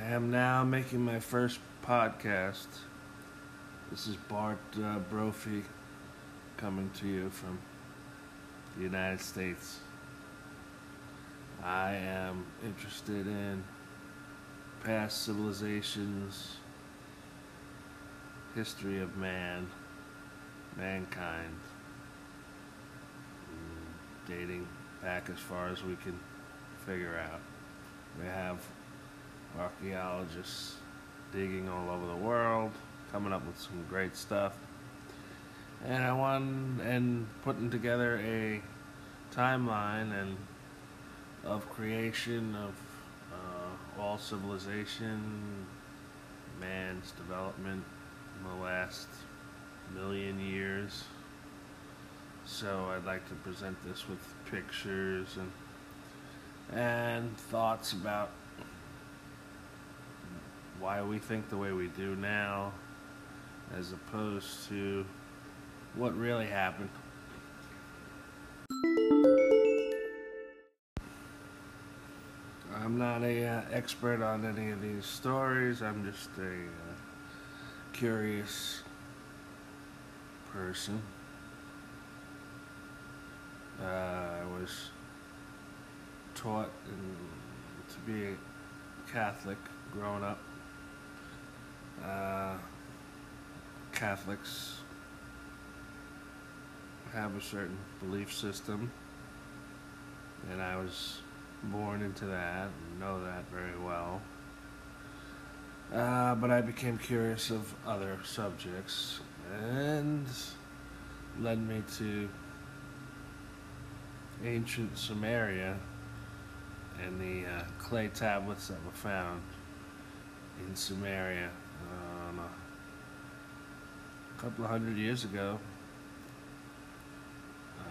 I am now making my first podcast. This is Bart uh, Brophy coming to you from the United States. I am interested in past civilizations, history of man, mankind, dating back as far as we can figure out. We have archaeologists digging all over the world, coming up with some great stuff. And I want and putting together a timeline and of creation of uh, all civilization, man's development in the last million years. So I'd like to present this with pictures and and thoughts about why we think the way we do now as opposed to what really happened. I'm not a uh, expert on any of these stories. I'm just a uh, curious person. Uh, I was taught in, to be a Catholic growing up. Uh, Catholics have a certain belief system, and I was born into that and know that very well. Uh, but I became curious of other subjects and led me to ancient Sumeria and the uh, clay tablets that were found in Sumeria um, a couple of hundred years ago. Uh,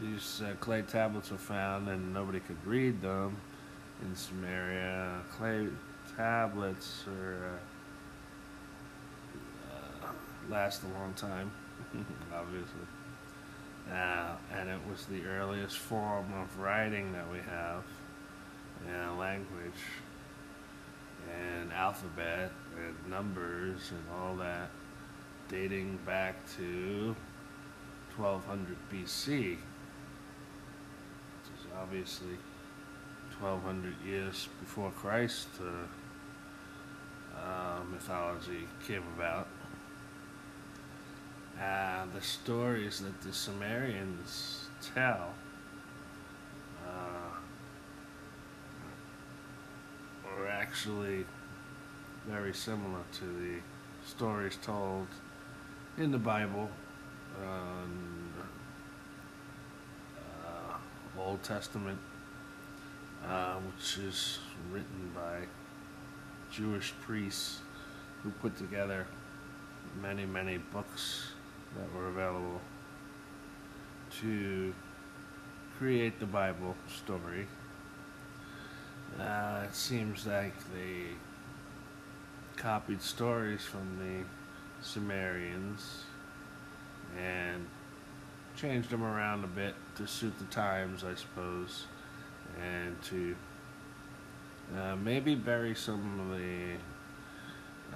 these uh, clay tablets were found and nobody could read them in Sumeria. Clay tablets are, uh, uh, last a long time, obviously. Uh, and it was the earliest form of writing that we have in a language and alphabet and numbers and all that dating back to 1200 BC, which is obviously 1200 years before Christ uh, uh, mythology came about. Uh, the stories that the Sumerians tell actually very similar to the stories told in the Bible, um, uh, Old Testament, uh, which is written by Jewish priests who put together many, many books that were available to create the Bible story. Uh, it seems like they copied stories from the Sumerians and changed them around a bit to suit the times, I suppose, and to uh, maybe bury some of the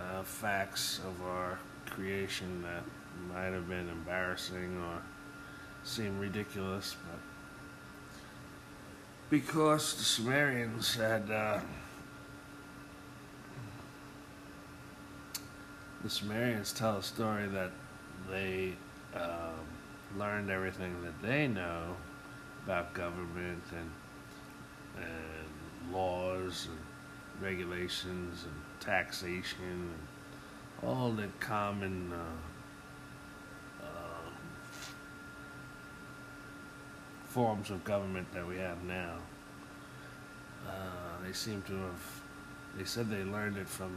uh, facts of our creation that might have been embarrassing or seem ridiculous, but because the Sumerians had uh, the Sumerians tell a story that they um, learned everything that they know about government and and laws and regulations and taxation and all the common uh, forms of government that we have now. Uh, they seem to have, they said they learned it from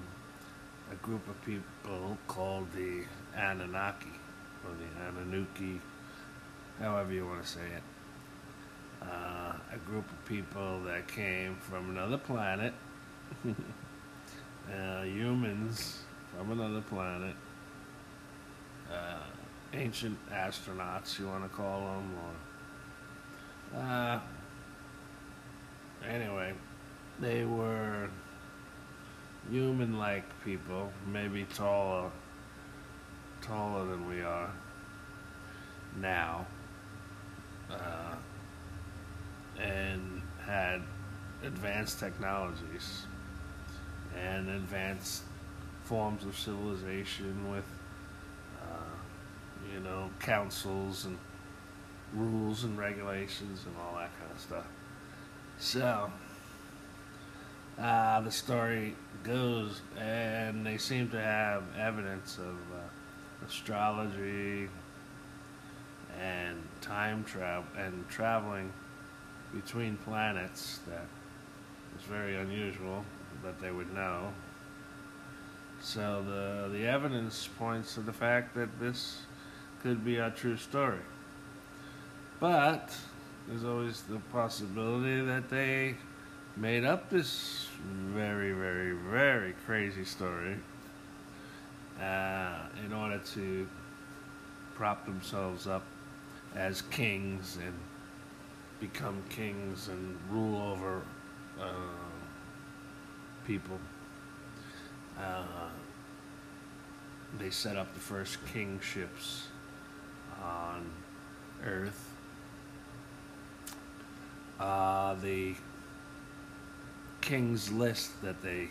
a group of people called the Anunnaki, or the Anunnaki, however you want to say it. Uh, a group of people that came from another planet, uh, humans from another planet, uh, ancient astronauts, you want to call them, or uh, anyway, they were human-like people, maybe taller, taller than we are now, uh, and had advanced technologies and advanced forms of civilization with, uh, you know, councils and rules and regulations and all that kind of stuff. So, uh, the story goes, and they seem to have evidence of uh, astrology and time travel and traveling between planets that is very unusual that they would know. So the the evidence points to the fact that this could be a true story. But there's always the possibility that they made up this very, very, very crazy story uh, in order to prop themselves up as kings and become kings and rule over uh, people. Uh, they set up the first kingships on Earth. Uh, the king's list that they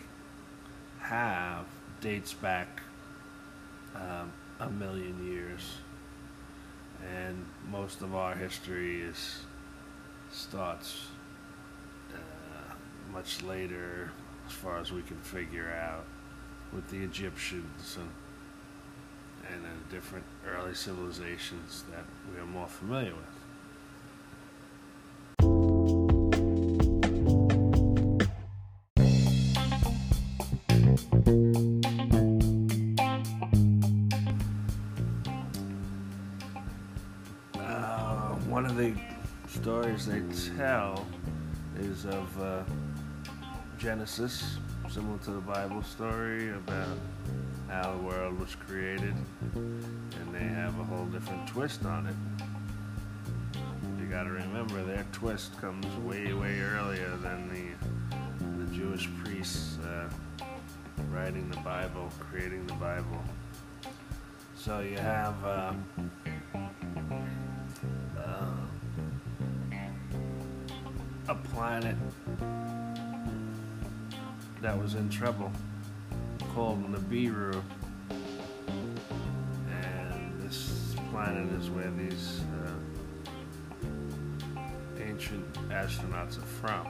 have dates back um, a million years, and most of our history is starts uh, much later, as far as we can figure out, with the Egyptians and and uh, different early civilizations that we are more familiar with. Stories they tell is of uh, Genesis, similar to the Bible story about how the world was created, and they have a whole different twist on it. You got to remember their twist comes way, way earlier than the the Jewish priests uh, writing the Bible, creating the Bible. So you have. Uh, a planet that was in trouble called Nibiru. And this planet is where these uh, ancient astronauts are from.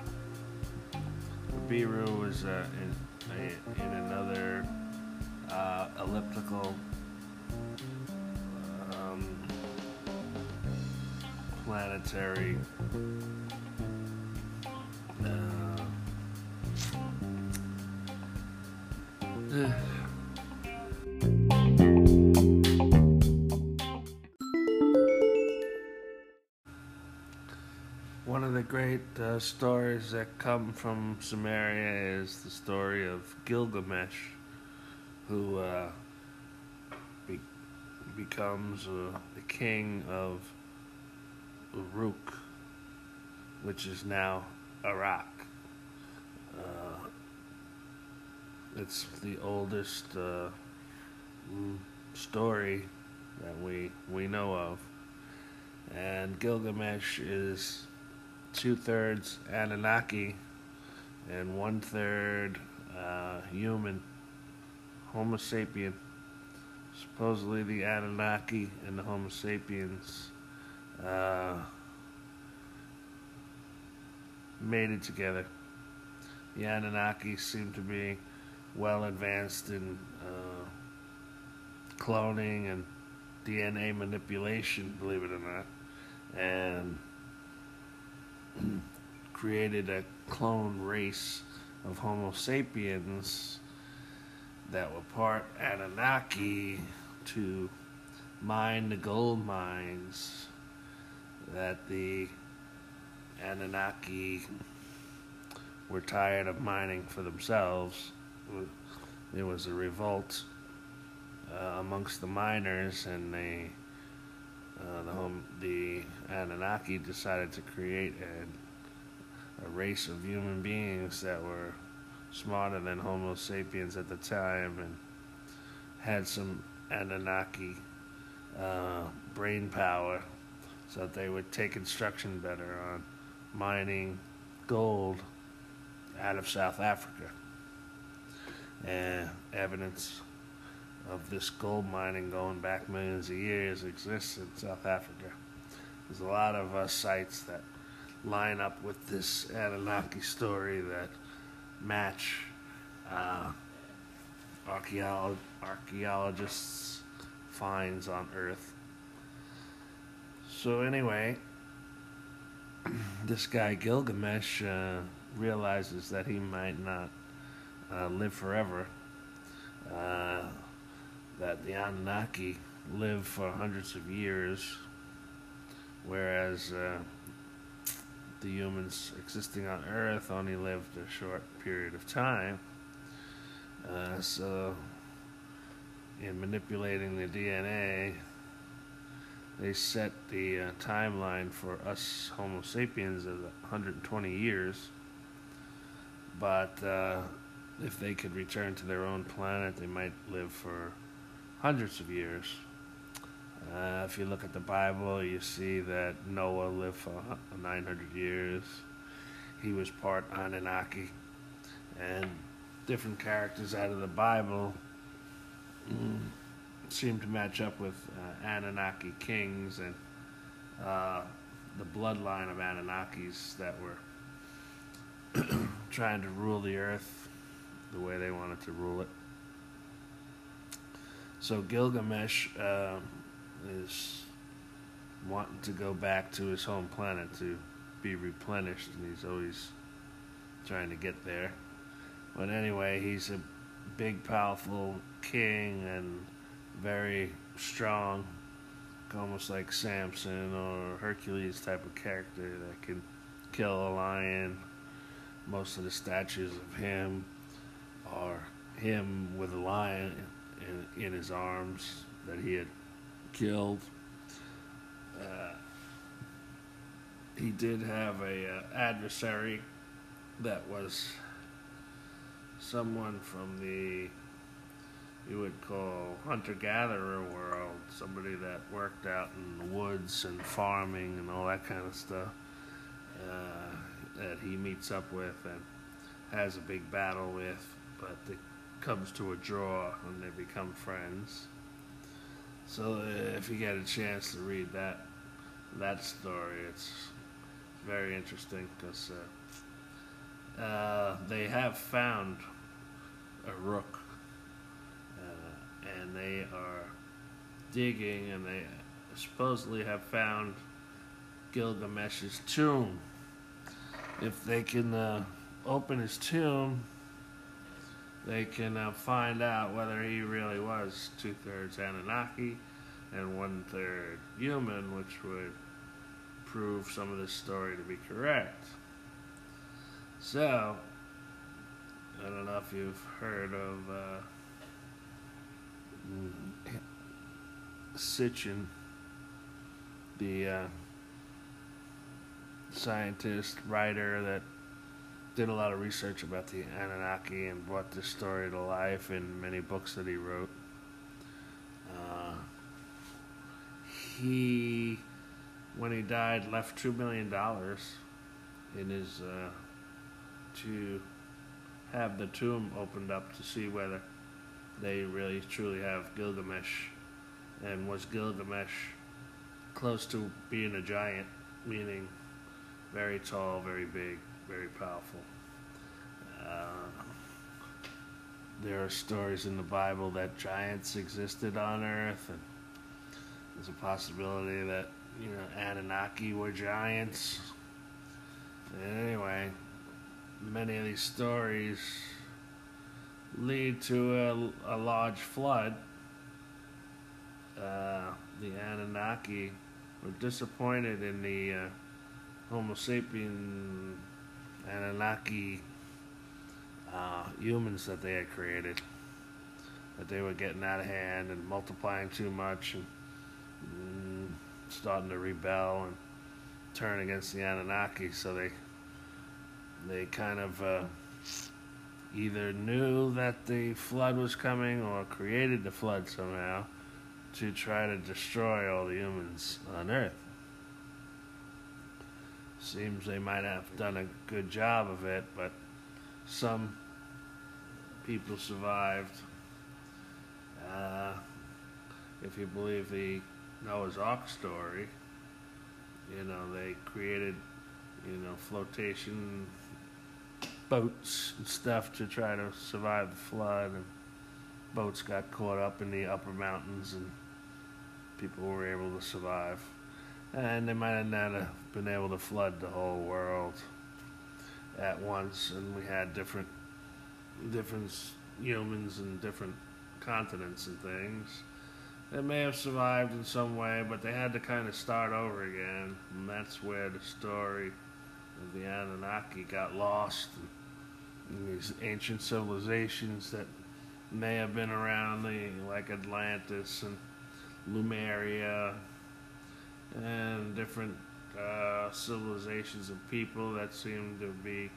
Nibiru is uh, in, in another uh, elliptical um, planetary uh, stories that come from Sumeria is the story of Gilgamesh, who uh, be- becomes uh, the king of Uruk, which is now Iraq. Uh, it's the oldest uh, story that we we know of, and Gilgamesh is two thirds Anunnaki and one third uh, human, Homo sapien. Supposedly, the Anunnaki and the Homo sapiens uh, mated together. The Anunnaki seem to be well advanced in uh, cloning and DNA manipulation, believe it or not, and created a clone race of Homo sapiens that were part Anunnaki to mine the gold mines that the Anunnaki were tired of mining for themselves. There was a revolt uh, amongst the miners, and they, uh, the home, the Anunnaki decided to create a, a race of human beings that were smarter than Homo sapiens at the time and had some Anunnaki uh, brain power so that they would take instruction better on mining gold out of South Africa. And evidence of this gold mining going back millions of years exists in South Africa. There's a lot of uh, sites that line up with this Anunnaki story that match uh, archeolo- archaeologists' finds on Earth. So, anyway, this guy Gilgamesh uh, realizes that he might not uh, live forever. Uh, that the Anunnaki live for hundreds of years, whereas uh, the humans existing on Earth only lived a short period of time. Uh, so, in manipulating the DNA, they set the uh, timeline for us Homo sapiens as 120 years. But uh, if they could return to their own planet, they might live for hundreds of years. Uh, if you look at the Bible, you see that Noah lived for 900 years. He was part Anunnaki. And different characters out of the Bible mm, seem to match up with uh, Anunnaki kings and uh, the bloodline of Anunnakis that were trying to rule the earth the way they wanted to rule it. So Gilgamesh um, is wanting to go back to his home planet to be replenished, and he's always trying to get there. But anyway, he's a big, powerful king and very strong, almost like Samson or Hercules type of character that can kill a lion. Most of the statues of him are him with a lion in, in his arms that he had killed. Uh, he did have a uh, adversary that was someone from the you would call hunter gatherer world, somebody that worked out in the woods and farming and all that kind of stuff uh, that he meets up with and has a big battle with, but it comes to a draw and they become friends. So uh, if you get a chance to read that that story, it's very interesting because uh, uh, they have found Uruk, uh, and they are digging, and they supposedly have found Gilgamesh's tomb. If they can uh, open his tomb, they can uh, find out whether he really was two thirds Anunnaki and one third human, which would prove some of this story to be correct. So, I don't know if you've heard of uh, Sitchin, the uh, scientist, writer that did a lot of research about the Anunnaki and brought this story to life in many books that he wrote. Uh, he, when he died, left two million dollars in his uh, to have the tomb opened up to see whether they really truly have Gilgamesh, and was Gilgamesh close to being a giant, meaning very tall, very big, very powerful. Uh, there are stories in the Bible that giants existed on Earth, and there's a possibility that you know Anunnaki were giants. Anyway, many of these stories lead to a, a large flood. Uh, the Anunnaki were disappointed in the uh, Homo sapien Anunnaki uh, humans that they had created. That they were getting out of hand and multiplying too much and mm, starting to rebel and turn against the Anunnaki. So they they kind of uh, either knew that the flood was coming or created the flood somehow to try to destroy all the humans on Earth. Seems they might have done a good job of it, but some people survived. Uh, if you believe the Noah's Ark story, you know, they created, you know, flotation boats and stuff to try to survive the flood, and boats got caught up in the upper mountains, and people were able to survive. And they might have not have been able to flood the whole world at once, and we had different, different humans and different continents and things. They may have survived in some way, but they had to kind of start over again, and that's where the story of the Anunnaki got lost And these ancient civilizations that may have been around, like Atlantis and Lumeria, and different uh, civilizations of people that seem to be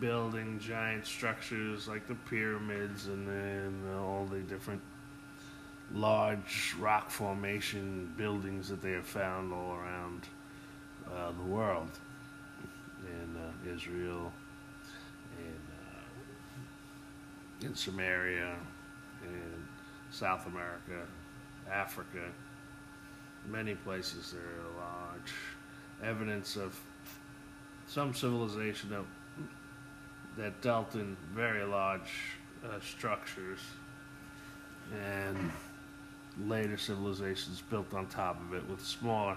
building giant structures like the pyramids and then all the different large rock formation buildings that they have found all around uh, the world in uh, Israel, in, uh, in Samaria, in South America, Africa, many places there are large evidence of some civilization that, that dealt in very large uh, structures. And later civilizations built on top of it with smaller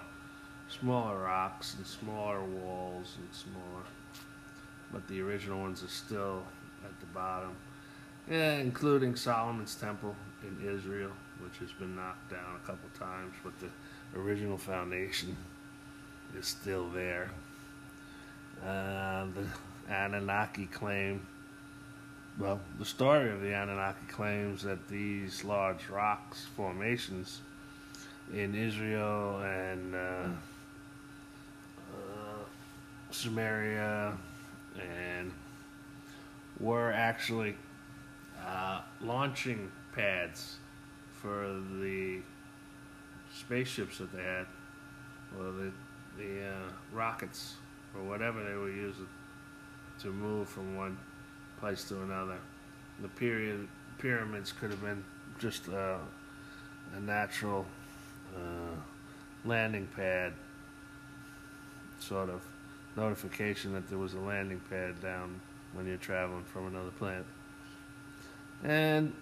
smaller rocks and smaller walls and smaller but the original ones are still at the bottom. Yeah, including Solomon's temple in Israel which has been knocked down a couple times but the original foundation is still there. Uh, the Anunnaki claim well, the story of the Anunnaki claims that these large rocks formations in Israel and uh, uh, and were actually uh, launching pads for the spaceships that they had, or the the uh, rockets, or whatever they were using to move from one place to another. The period pyramids could have been just uh, a natural uh, landing pad, sort of notification that there was a landing pad down when you're traveling from another planet. And